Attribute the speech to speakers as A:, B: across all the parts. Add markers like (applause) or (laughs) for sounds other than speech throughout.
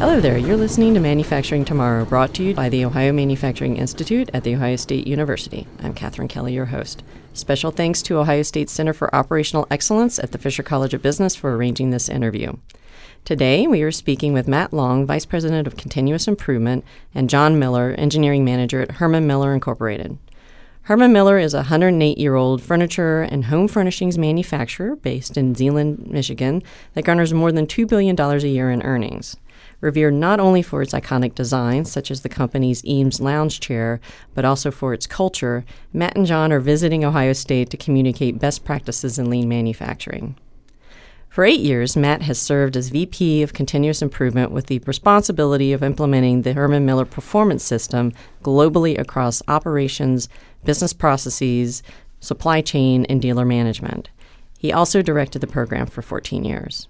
A: Hello there, you're listening to Manufacturing Tomorrow, brought to you by the Ohio Manufacturing Institute at The Ohio State University. I'm Katherine Kelly, your host. Special thanks to Ohio State Center for Operational Excellence at the Fisher College of Business for arranging this interview. Today, we are speaking with Matt Long, Vice President of Continuous Improvement, and John Miller, Engineering Manager at Herman Miller Incorporated. Herman Miller is a 108 year old furniture and home furnishings manufacturer based in Zeeland, Michigan, that garners more than $2 billion a year in earnings revered not only for its iconic designs, such as the company's Eames lounge chair, but also for its culture, Matt and John are visiting Ohio State to communicate best practices in lean manufacturing. For eight years, Matt has served as VP of Continuous Improvement with the responsibility of implementing the Herman Miller Performance System globally across operations, business processes, supply chain, and dealer management. He also directed the program for 14 years.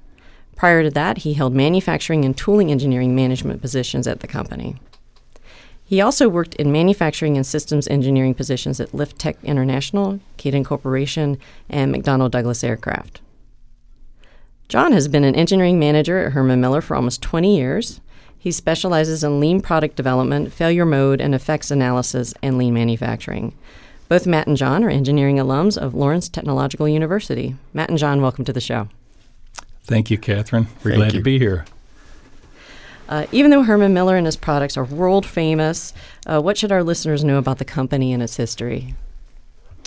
A: Prior to that, he held manufacturing and tooling engineering management positions at the company. He also worked in manufacturing and systems engineering positions at Liftech International, Kadant Corporation, and McDonnell Douglas Aircraft. John has been an engineering manager at Herman Miller for almost 20 years. He specializes in lean product development, failure mode, and effects analysis, and lean manufacturing. Both Matt and John are engineering alums of Lawrence Technological University. Matt and John, welcome to the show.
B: Thank you, Catherine. We're
C: Thank
B: glad
C: you.
B: to be here.
A: Uh, even though Herman Miller and his products are world famous, uh, what should our listeners know about the company and its history?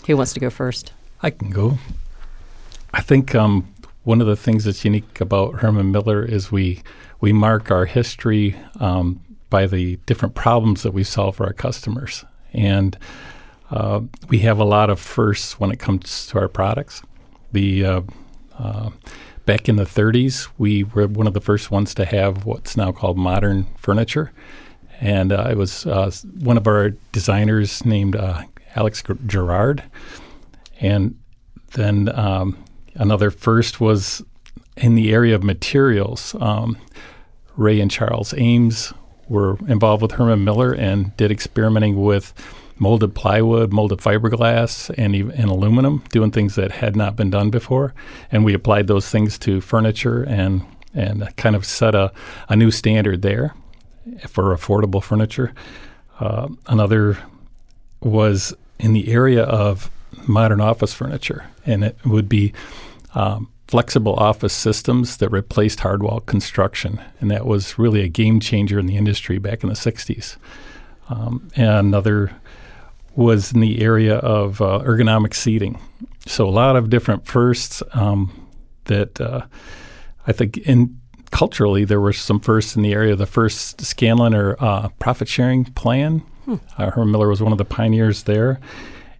A: Who wants to go first?
B: I can go. I think um, one of the things that's unique about Herman Miller is we we mark our history um, by the different problems that we solve for our customers, and uh, we have a lot of firsts when it comes to our products. The uh, uh, back in the 30s, we were one of the first ones to have what's now called modern furniture, and uh, it was uh, one of our designers named uh, Alex Girard, and then um, another first was in the area of materials. Um, Ray and Charles Eames were involved with Herman Miller and did experimenting with molded plywood, molded fiberglass, and, and aluminum, doing things that had not been done before. And we applied those things to furniture and and kind of set a, a new standard there for affordable furniture. Uh, another was in the area of modern office furniture, and it would be um, flexible office systems that replaced hardwall construction, and that was really a game changer in the industry back in the '60s. Um, and another was in the area of uh, ergonomic seating. So a lot of different firsts um, that uh, I think in culturally there were some firsts in the area. Of the first Scanlon or uh, profit sharing plan. Uh, Herman Miller was one of the pioneers there,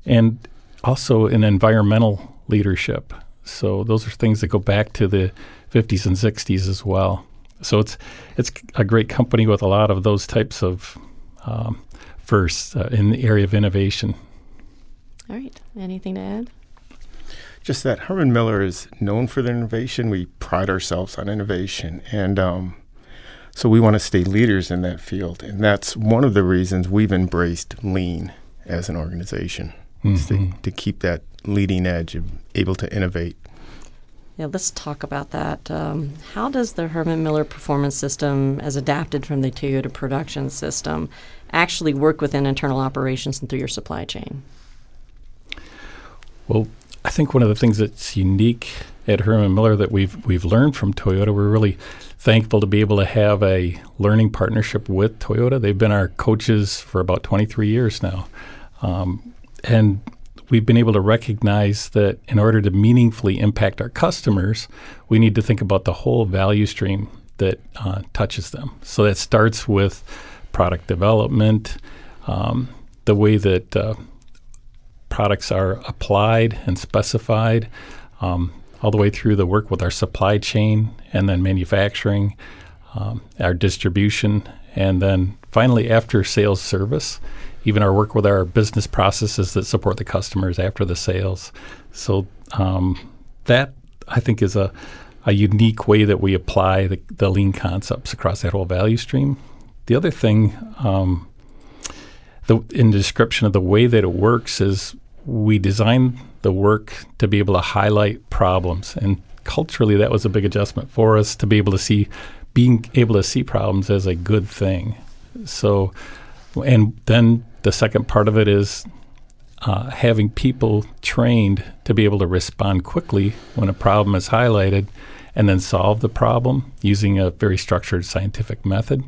B: and also in environmental leadership. So those are things that go back to the 50s and 60s as well. So it's it's a great company with a lot of those types of um, firsts uh, in the area of innovation.
A: All right. Anything to add?
C: Just that Herman Miller is known for their innovation. We pride ourselves on innovation, and um, so we want to stay leaders in that field. And that's one of the reasons we've embraced lean as an organization, is to, to keep that leading edge of able to innovate.
A: Yeah, let's talk about that. Um, how does the Herman Miller Performance System, as adapted from the Toyota Production System, actually work within internal operations and through your supply chain?
B: Well, I think one of the things that's unique at Herman Miller that we've we've learned from Toyota, we're really thankful to be able to have a learning partnership with Toyota. They've been our coaches for about 23 years now, um, and we've been able to recognize that in order to meaningfully impact our customers, we need to think about the whole value stream that uh, touches them. So that starts with product development, um, the way that uh, products are applied and specified, um, all the way through the work with our supply chain and then manufacturing, um, our distribution, and then finally after sales service, even our work with our business processes that support the customers after the sales. So um, that I think is a, a unique way that we apply the, the lean concepts across that whole value stream. The other thing, um, the in the description of the way that it works is we design the work to be able to highlight problems and culturally that was a big adjustment for us to be able to see being able to see problems as a good thing. So, and then the second part of it is uh, having people trained to be able to respond quickly when a problem is highlighted and then solve the problem using a very structured scientific method.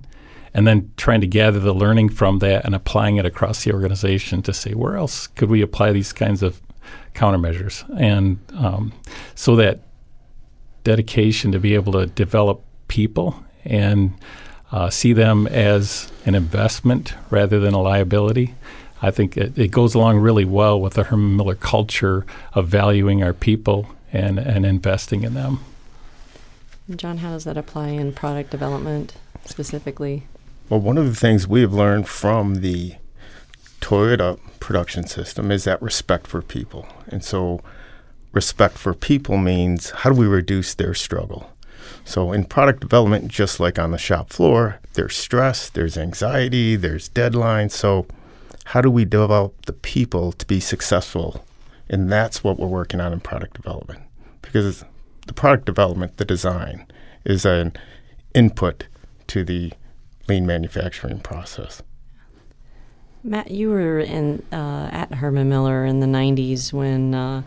B: And then trying to gather the learning from that and applying it across the organization to say, where else could we apply these kinds of countermeasures? And um, so that dedication to be able to develop people and uh, see them as an investment rather than a liability. I think it, it, goes along really well with the Herman Miller culture of valuing our people and, and investing in them.
A: John, how does that apply in product development specifically?
C: Well, one of the things we have learned from the Toyota production system is that respect for people. And so, respect for people means how do we reduce their struggle? So, in product development, just like on the shop floor, there's stress, there's anxiety, there's deadlines. So, how do we develop the people to be successful? And that's what we're working on in product development. Because the product development, the design, is an input to the lean manufacturing process.
A: Matt, you were in uh, at Herman Miller in the '90s when uh,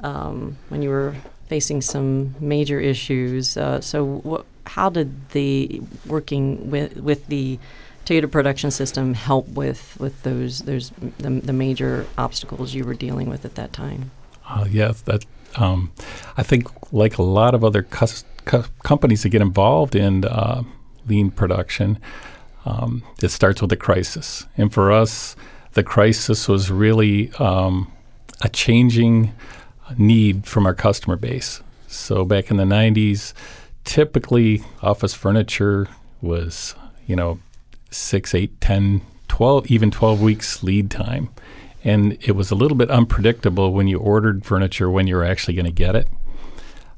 A: um, when you were facing some major issues. Uh, so, wh- how did the working with with the Toyota production system help with with those those the, the major obstacles you were dealing with at that time?
B: Uh, yes, that um, I think like a lot of other cus- co- companies that get involved in uh, lean production, um, it starts with a crisis, and for us, the crisis was really um, a changing need from our customer base. So back in the 90s, typically office furniture was, you know, six, eight, 10, 12, even 12 weeks lead time. And it was a little bit unpredictable when you ordered furniture when you were actually going to get it.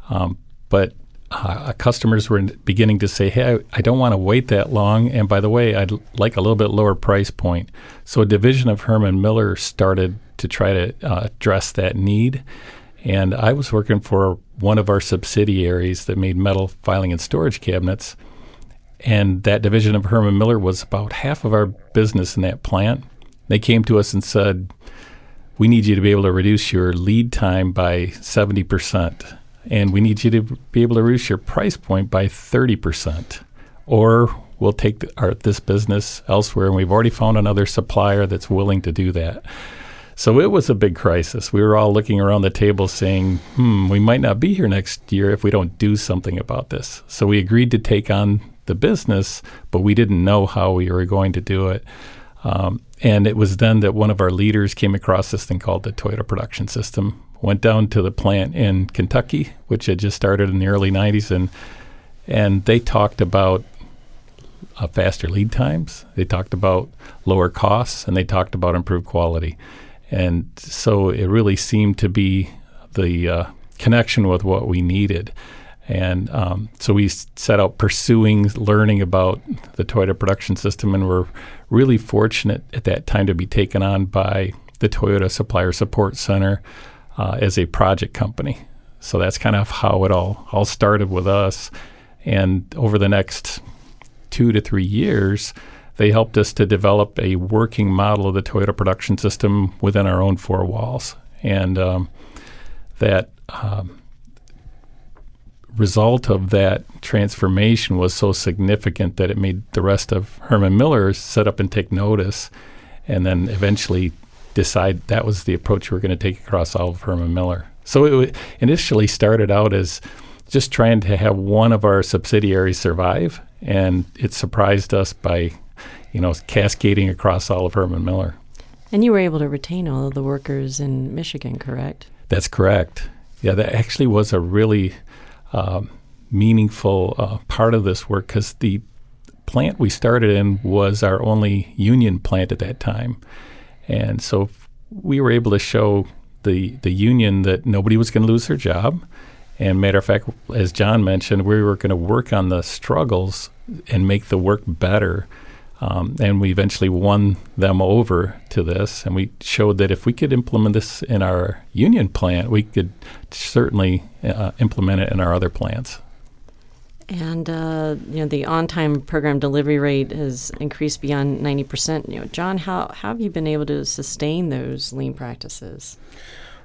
B: Um, but uh, customers were beginning to say, hey, I, I don't want to wait that long. And by the way, I'd like a little bit lower price point. So a division of Herman Miller started to try to uh, address that need. And I was working for one of our subsidiaries that made metal filing and storage cabinets. And that division of Herman Miller was about half of our business in that plant. They came to us and said, We need you to be able to reduce your lead time by 70%. And we need you to be able to reduce your price point by 30%. Or we'll take our, this business elsewhere. And we've already found another supplier that's willing to do that. So it was a big crisis. We were all looking around the table saying, hmm, we might not be here next year if we don't do something about this. So we agreed to take on the business, but we didn't know how we were going to do it. Um, and it was then that one of our leaders came across this thing called the Toyota Production System, went down to the plant in Kentucky, which had just started in the early 90s, and and they talked about uh, faster lead times. They talked about lower costs, and they talked about improved quality. And so it really seemed to be the uh, connection with what we needed. And um, so we set out pursuing learning about the Toyota production system, and we're really fortunate at that time to be taken on by the Toyota Supplier Support Center uh, as a project company. So that's kind of how it all all started with us. And over the next two to three years, they helped us to develop a working model of the Toyota production system within our own four walls. And um, that um, result of that transformation was so significant that it made the rest of Herman Miller set up and take notice and then eventually decide that was the approach we were going to take across all of Herman Miller. So it initially started out as just trying to have one of our subsidiaries survive, and it surprised us by you know, cascading across all of Herman Miller.
A: And you were able to retain all of the workers in Michigan, correct?
B: That's correct. Yeah, that actually was a really um, meaningful uh, part of this work because the plant we started in was our only union plant at that time. And so we were able to show the, the union that nobody was going to lose their job. And matter of fact, as John mentioned, we were going to work on the struggles and make the work better um, and we eventually won them over to this, and we showed that if we could implement this in our union plant, we could certainly uh, implement it in our other plants.
A: And uh, you know the on-time program delivery rate has increased beyond ninety percent. You know, John, how, how have you been able to sustain those lean practices?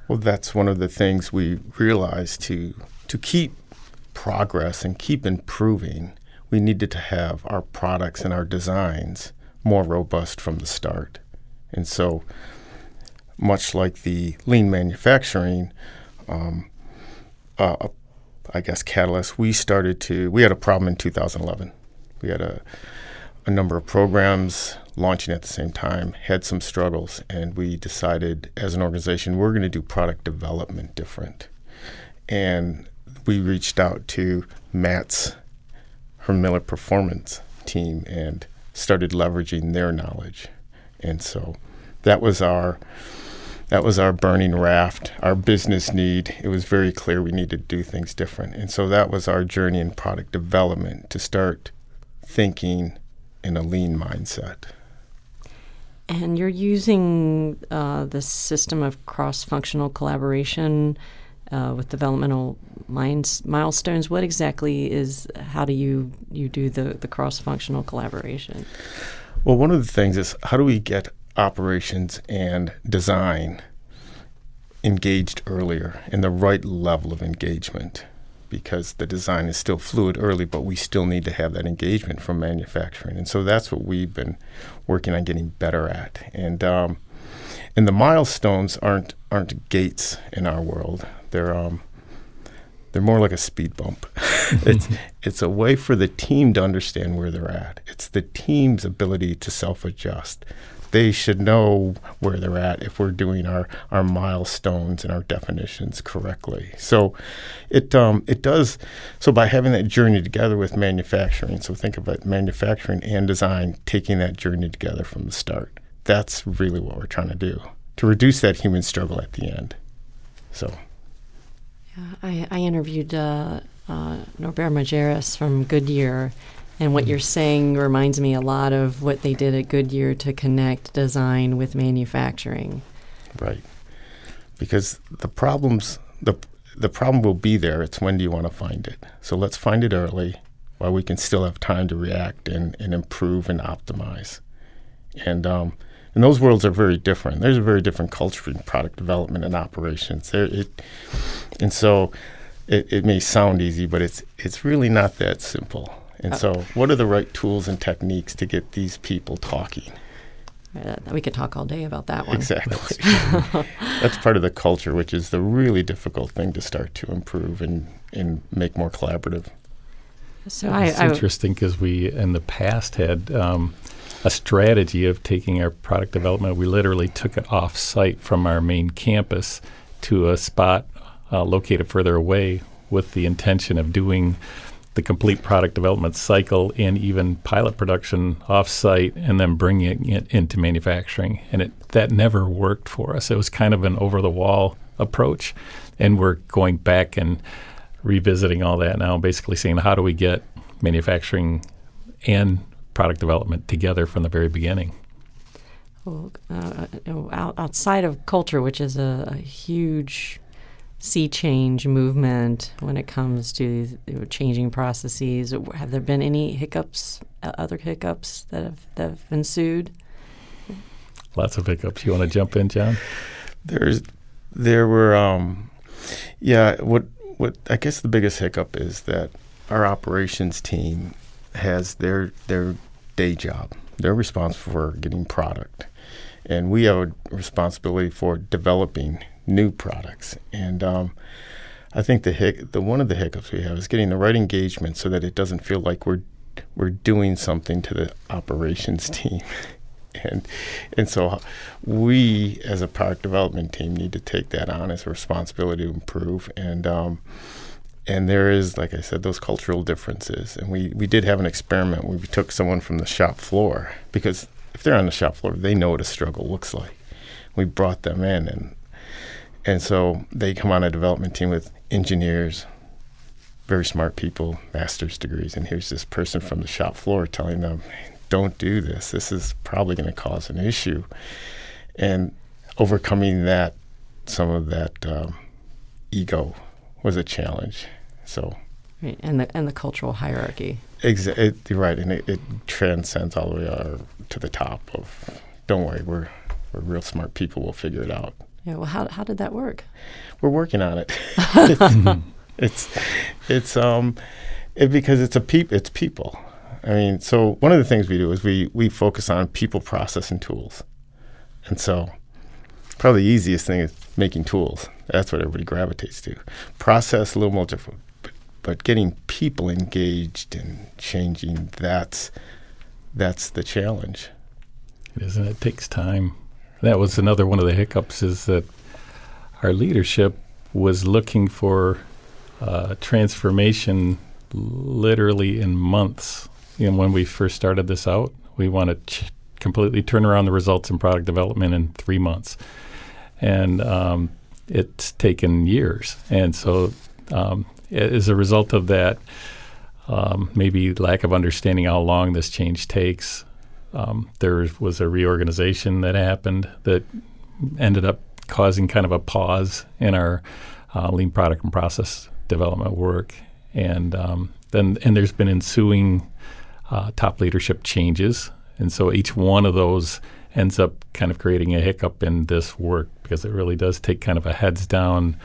C: Well, that's one of the things we realized to to keep progress and keep improving. We needed to have our products and our designs more robust from the start, and so much like the lean manufacturing. Um, uh, I guess, catalyst, we started to, we had a problem in 2011. We had a, a number of programs launching at the same time, had some struggles, and we decided as an organization we're going to do product development different. And we reached out to Matt's Herman Miller Performance team and started leveraging their knowledge. And so that was our that was our burning raft, our business need. It was very clear we needed to do things different. And so that was our journey in product development to start thinking in a lean mindset.
A: And you're using uh, the system of cross functional collaboration uh, with developmental minds, milestones. What exactly is, how do you, you do the, the cross functional collaboration?
C: Well, one of the things is how do we get operations and design engaged earlier in the right level of engagement because the design is still fluid early, but we still need to have that engagement from manufacturing. And so that's what we've been working on getting better at. And um, and the milestones aren't aren't gates in our world. They're um, they're more like a speed bump. (laughs) it's (laughs) it's a way for the team to understand where they're at. It's the team's ability to self adjust they should know where they're at if we're doing our, our milestones and our definitions correctly. So it um, it does so by having that journey together with manufacturing. So think about manufacturing and design taking that journey together from the start. That's really what we're trying to do to reduce that human struggle at the end. So.
A: Yeah, I, I interviewed uh, uh, Norbert Majerus from Goodyear, and what you're saying reminds me a lot of what they did at Goodyear to connect design with manufacturing.
C: Right. Because the problems the the problem will be there. It's when do you want to find it? So let's find it early while we can still have time to react and, and improve and optimize. And um, and those worlds are very different. There's a very different culture in product development and operations. There, it, and so it, it may sound easy, but it's it's really not that simple. And uh, so, what are the right tools and techniques to get these people talking?
A: Uh, we could talk all day about that one.
C: Exactly. (laughs) That's part of the culture, which is the really difficult thing to start to improve and, and make more collaborative.
B: So I, it's I, interesting because we in the past had um, a strategy of taking our product development. We literally took it off site from our main campus to a spot uh, located further away with the intention of doing the complete product development cycle and even pilot production offsite and then bringing it into manufacturing. And it, that never worked for us. It was kind of an over the wall approach. And we're going back and revisiting all that now, basically saying, how do we get manufacturing and product development together from the very beginning?
A: Well, uh, outside of culture, which is a, a huge sea change movement when it comes to changing processes? Have there been any hiccups, uh, other hiccups that have, that have ensued?
B: Lots of hiccups. You want to jump in, John?
C: There's, there were, um, yeah. What, what I guess the biggest hiccup is that our operations team has their their day job. They're responsible for getting product, and we have a responsibility for developing new products. And um, I think the hic- the one of the hiccups we have is getting the right engagement so that it doesn't feel like we're we're doing something to the operations (laughs) team. and and so we as a product development team need to take that on as a responsibility to improve and um, and there is like I said those cultural differences and we we did have an experiment where we took someone from the shop floor because if they're on the shop floor they know what a struggle looks like we brought them in and and so they come on a development team with engineers, very smart people, master's degrees, and here's this person from the shop floor telling them, "Don't do this. This is probably going to cause an issue." And overcoming that, some of that um, ego was a challenge. So
A: Right. And the and the cultural hierarchy.
C: Exactly. Right, and it, it transcends all the way uh, to the top of. Don't worry, we're we're real smart people. We'll figure it out.
A: Yeah. Well, how how did that work?
C: We're working on it. it's, (laughs) (laughs) it's it's um it, because it's a peop it's people. I mean, so one of the things we do is we we focus on people, process, and tools, and so probably the easiest thing is making tools. That's what everybody gravitates to. Process a little more difficult, but, but getting people engaged and changing that's that's the challenge.
B: It is, and it takes time. That was another one of the hiccups is that our leadership was looking for uh, transformation literally in months. You know, when we first started this out, we want to ch- completely turn around the results in product development in three months, and um, it's taken years. And so, um, as a result of that, um, maybe lack of understanding how long this change takes, um, there was a reorganization that happened that ended up causing kind of a pause in our uh, lean product and process development work, and um, then and there's been ensuing uh, top leadership changes, and so each one of those ends up kind of creating a hiccup in this work because it really does take kind of a heads down,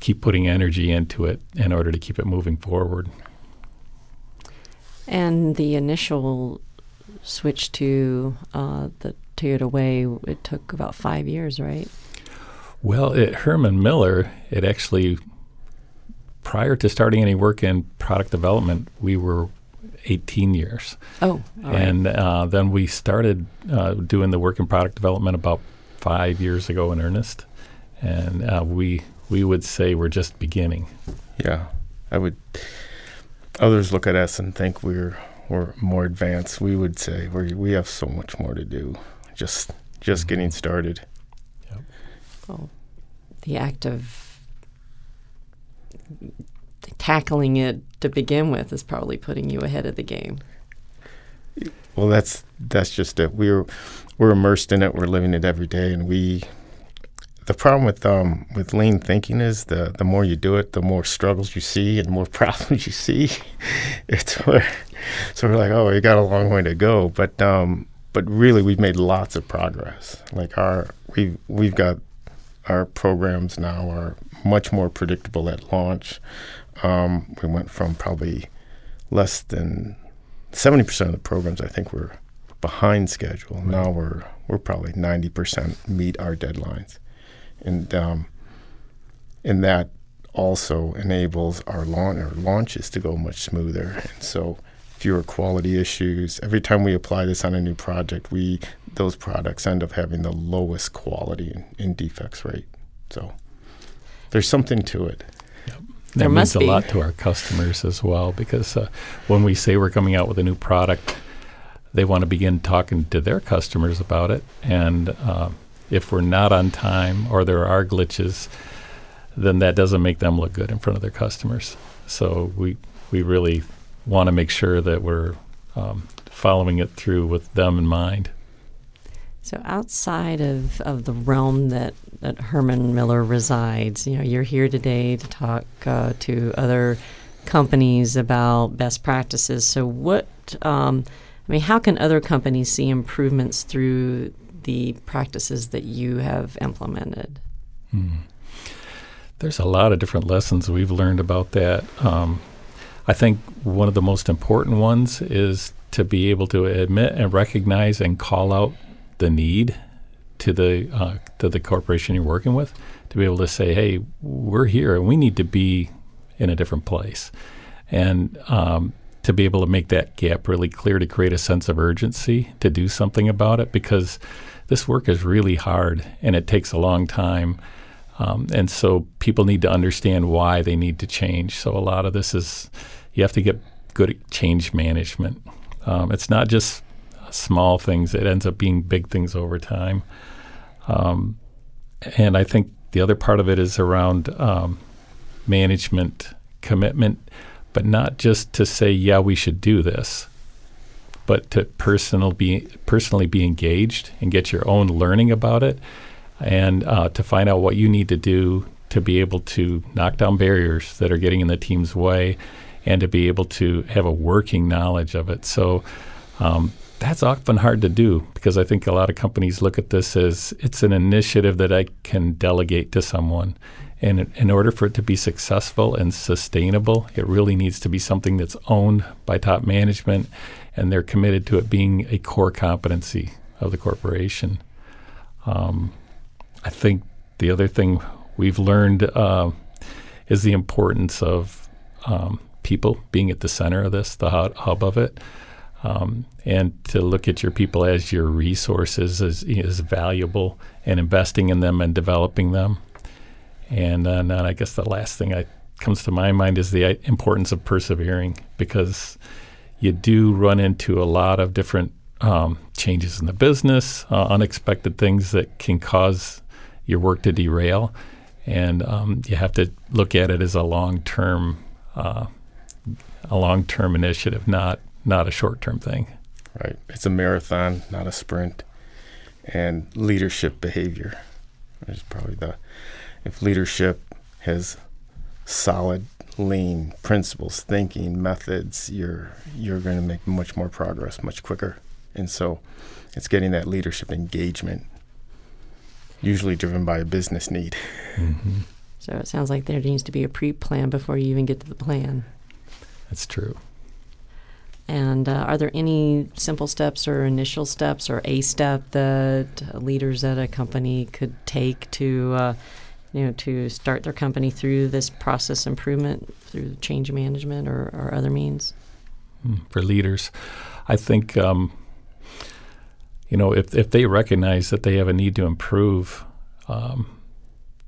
B: keep putting energy into it in order to keep it moving forward.
A: And the initial switch to uh, the Toyota Way, it took about five years, right?
B: Well, at Herman Miller, it actually, prior to starting any work in product development, we were 18 years.
A: Oh,
B: and uh, then we started uh, doing the work in product development about five years ago in earnest, and uh, we we would say we're just beginning.
C: Yeah, I would. Others look at us and think we're we're more advanced. We would say we we have so much more to do. Just just mm-hmm. getting started.
A: Yep. Well, the act of tackling it to begin with is probably putting you ahead of the game.
C: Well, that's that's just it. We're we're immersed in it. We're living it every day, and we. The problem with um with lean thinking is the the more you do it, the more struggles you see and more (laughs) problems you see. it's where, so we're like, oh, we got a long way to go, but um but really we've made lots of progress. Like our we've we've got our programs now are much more predictable at launch. Um, we went from probably less than 70% of the programs I think were behind schedule. Right. Now we're we're probably 90% meet our deadlines. And um, and that also enables our, launch, our launches to go much smoother. And so fewer quality issues. Every time we apply this on a new project, we those products end up having the lowest quality in defects rate. So there's something to it.
B: That means a lot to our customers as well because uh, when we say we're coming out with a new product, they want to begin talking to their customers about it. And uh, if we're not on time or there are glitches, then that doesn't make them look good in front of their customers. So we we really want to make sure that we're um, following it through with them in mind.
A: So outside of, of the realm that, that Herman Miller resides, you know, you're here today to talk uh, to other companies about best practices. So what, um, I mean, how can other companies see improvements through the practices that you have implemented? Hmm.
B: There's a lot of different lessons we've learned about that. Um, I think one of the most important ones is to be able to admit and recognize and call out the need to the uh, to the corporation you're working with to be able to say, "Hey, we're here and we need to be in a different place," and um, to be able to make that gap really clear to create a sense of urgency to do something about it because this work is really hard and it takes a long time. Um, and so people need to understand why they need to change. So a lot of this is you have to get good at change management. Um, it's not just small things. It ends up being big things over time. Um, and I think the other part of it is around um, management commitment, but not just to say, yeah, we should do this, but to personal be, personally be engaged and get your own learning about it and uh, to find out what you need to do to be able to knock down barriers that are getting in the team's way and to be able to have a working knowledge of it. So um, that's often hard to do because I think a lot of companies look at this as it's an initiative that I can delegate to someone. And in order for it to be successful and sustainable, it really needs to be something that's owned by top management and they're committed to it being a core competency of the corporation. Um, I think the other thing we've learned uh, is the importance of um, people being at the center of this, the hub of it. Um, and to look at your people as your resources is, is valuable and investing in them and developing them. And, uh, I guess the last thing that comes to my mind is the uh, importance of persevering because you do run into a lot of different um, changes in the business, uh, unexpected things that can cause your work to derail. And um, you have to look at it as a long term, uh, a long term initiative, not not a short term thing.
C: Right. It's a marathon, not a sprint. And leadership behavior is probably the, if leadership has solid, lean principles, thinking, methods, you're, you're going to make much more progress much quicker. And so it's getting that leadership engagement, usually driven by a business need.
A: Mm-hmm. So it sounds like there needs to be a pre plan before you even get to the plan.
B: That's true.
A: And uh, are there any simple steps or initial steps or a step that leaders at a company could take to, uh, you know, to start their company through this process improvement through change management or, or other means?
B: Hmm, for leaders, I think, um, you know, if if they recognize that they have a need to improve. Um,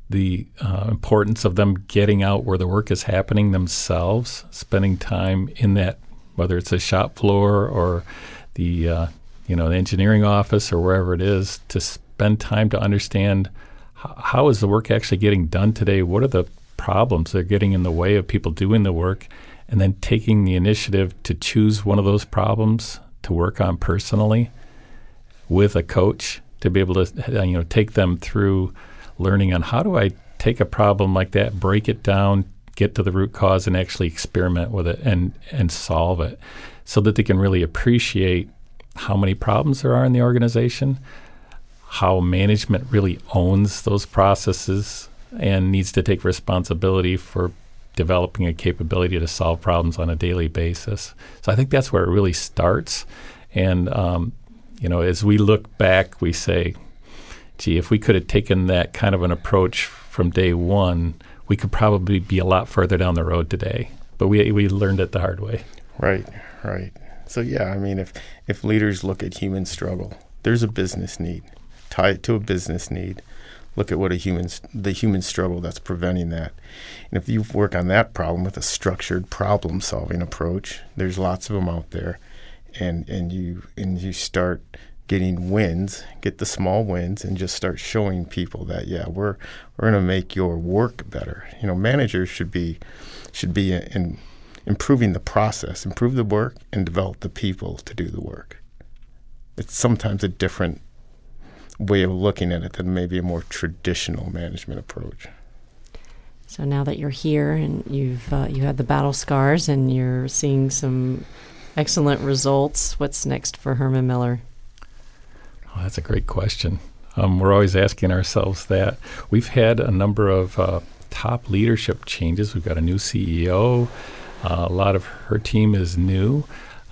B: the uh, importance of them getting out where the work is happening themselves, spending time in that whether it's a shop floor or the uh, you know the engineering office or wherever it is, to spend time to understand h- how is the work actually getting done today. What are the problems that are getting in the way of people doing the work, and then taking the initiative to choose one of those problems to work on personally with a coach to be able to you know take them through learning on how do I take a problem like that, break it down, get to the root cause and actually experiment with it and and solve it so that they can really appreciate how many problems there are in the organization how management really owns those processes and needs to take responsibility for developing a capability to solve problems on a daily basis. So i think that's where it really starts. And um, you know as we look back we say gee if we could have taken that kind of an approach from day one we could probably be a lot further down the road today. But we we learned it the hard way.
C: Right, right. So yeah, I mean, if if leaders look at human struggle, there's a business need. Tie it to a business need. Look at what a human the human struggle that's preventing that. And if you work on that problem with a structured problem solving approach, there's lots of them out there, and and you and you start getting wins, get the small wins, and just start showing people that yeah, we're we're going to make your work better. You know, managers should be should be in improving the process, improve the work, and develop the people to do the work. It's sometimes a different way of looking at it than maybe a more traditional management approach.
A: So now that you're here and you've uh, you had the battle scars and you're seeing some excellent results, what's next for Herman Miller?
B: Oh, that's a great question. Um, we're always asking ourselves that. We've had a number of uh, top leadership changes. We've got a new CEO. Uh, a lot of her team is new,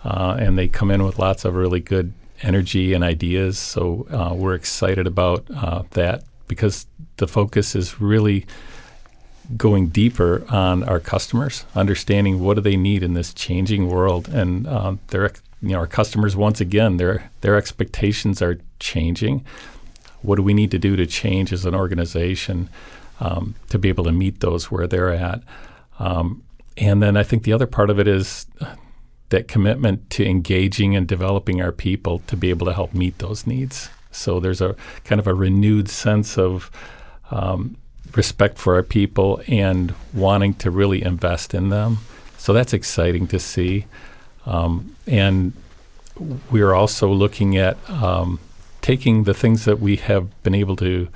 B: uh, and they come in with lots of really good energy and ideas. So uh, we're excited about uh, that because the focus is really going deeper on our customers, understanding what do they need in this changing world, and uh, their you know our customers once again their their expectations are changing. What do we need to do to change as an organization um, to be able to meet those where they're at? Um, and then I think the other part of it is that commitment to engaging and developing our people to be able to help meet those needs. So there's a kind of a renewed sense of um, respect for our people and wanting to really invest in them. So that's exciting to see. Um, and we're also looking at um, taking the things that we have been able to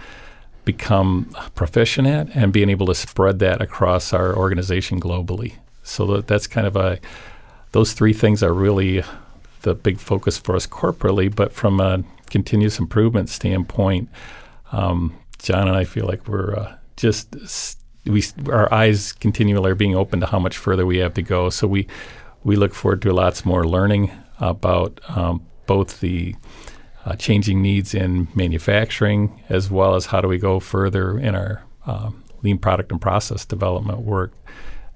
B: become proficient at and being able to spread that across our organization globally. So that, that's kind of a those three things are really the big focus for us corporately. But from a continuous improvement standpoint, um, John and I feel like we're uh, just we our eyes continually are being open to how much further we have to go. So we we look forward to lots more learning about um, both the uh, changing needs in manufacturing as well as how do we go further in our um, lean product and process development work.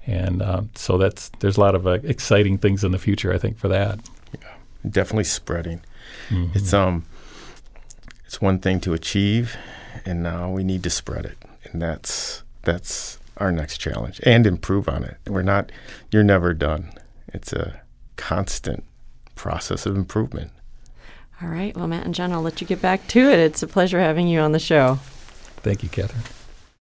B: And um, so that's there's a lot of uh, exciting things in the future, I think, for that.
C: Yeah, definitely spreading. Mm-hmm. It's um, it's one thing to achieve, and now we need to spread it, and that's that's our next challenge, and improve on it. We're not, you're never done. It's a constant process of improvement.
A: All right. Well, Matt and John, I'll let you get back to it. It's a pleasure having you on the show.
B: Thank you, Catherine.